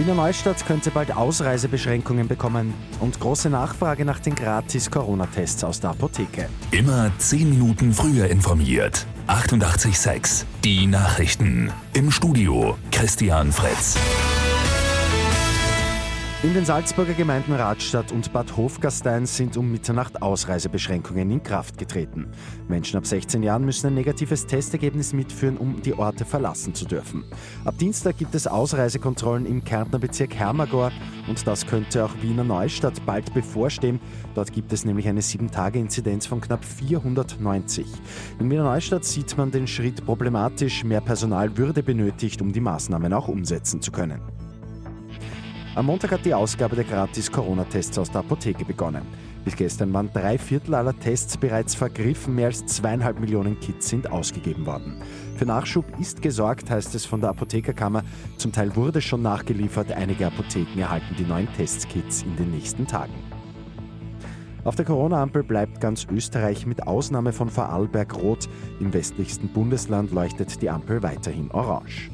Wiener Neustadt könnte bald Ausreisebeschränkungen bekommen und große Nachfrage nach den gratis Corona-Tests aus der Apotheke. Immer 10 Minuten früher informiert. 88.6 Die Nachrichten. Im Studio Christian Fritz. In den Salzburger Gemeinden Radstadt und Bad Hofgastein sind um Mitternacht Ausreisebeschränkungen in Kraft getreten. Menschen ab 16 Jahren müssen ein negatives Testergebnis mitführen, um die Orte verlassen zu dürfen. Ab Dienstag gibt es Ausreisekontrollen im Kärntner Bezirk Hermagor und das könnte auch Wiener Neustadt bald bevorstehen. Dort gibt es nämlich eine 7-Tage-Inzidenz von knapp 490. In Wiener Neustadt sieht man den Schritt problematisch. Mehr Personal würde benötigt, um die Maßnahmen auch umsetzen zu können. Am Montag hat die Ausgabe der Gratis-Corona-Tests aus der Apotheke begonnen. Bis gestern waren drei Viertel aller Tests bereits vergriffen, mehr als zweieinhalb Millionen Kits sind ausgegeben worden. Für Nachschub ist gesorgt, heißt es von der Apothekerkammer. Zum Teil wurde schon nachgeliefert, einige Apotheken erhalten die neuen Testkits in den nächsten Tagen. Auf der Corona-Ampel bleibt ganz Österreich mit Ausnahme von Vorarlberg rot. Im westlichsten Bundesland leuchtet die Ampel weiterhin orange.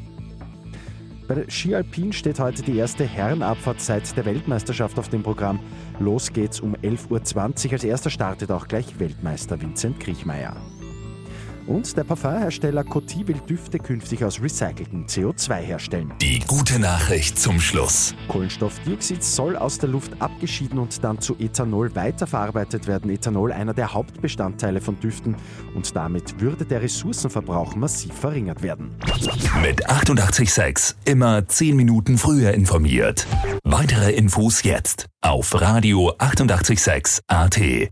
Bei der Ski Alpin steht heute die erste Herrenabfahrt seit der Weltmeisterschaft auf dem Programm. Los geht's um 11.20 Uhr. Als erster startet auch gleich Weltmeister Vincent Kriechmeier. Und der Parfumhersteller Coty will Düfte künftig aus recyceltem CO2 herstellen. Die gute Nachricht zum Schluss. Kohlenstoffdioxid soll aus der Luft abgeschieden und dann zu Ethanol weiterverarbeitet werden. Ethanol einer der Hauptbestandteile von Düften und damit würde der Ressourcenverbrauch massiv verringert werden. Mit 886 immer 10 Minuten früher informiert. Weitere Infos jetzt auf Radio 886 AT.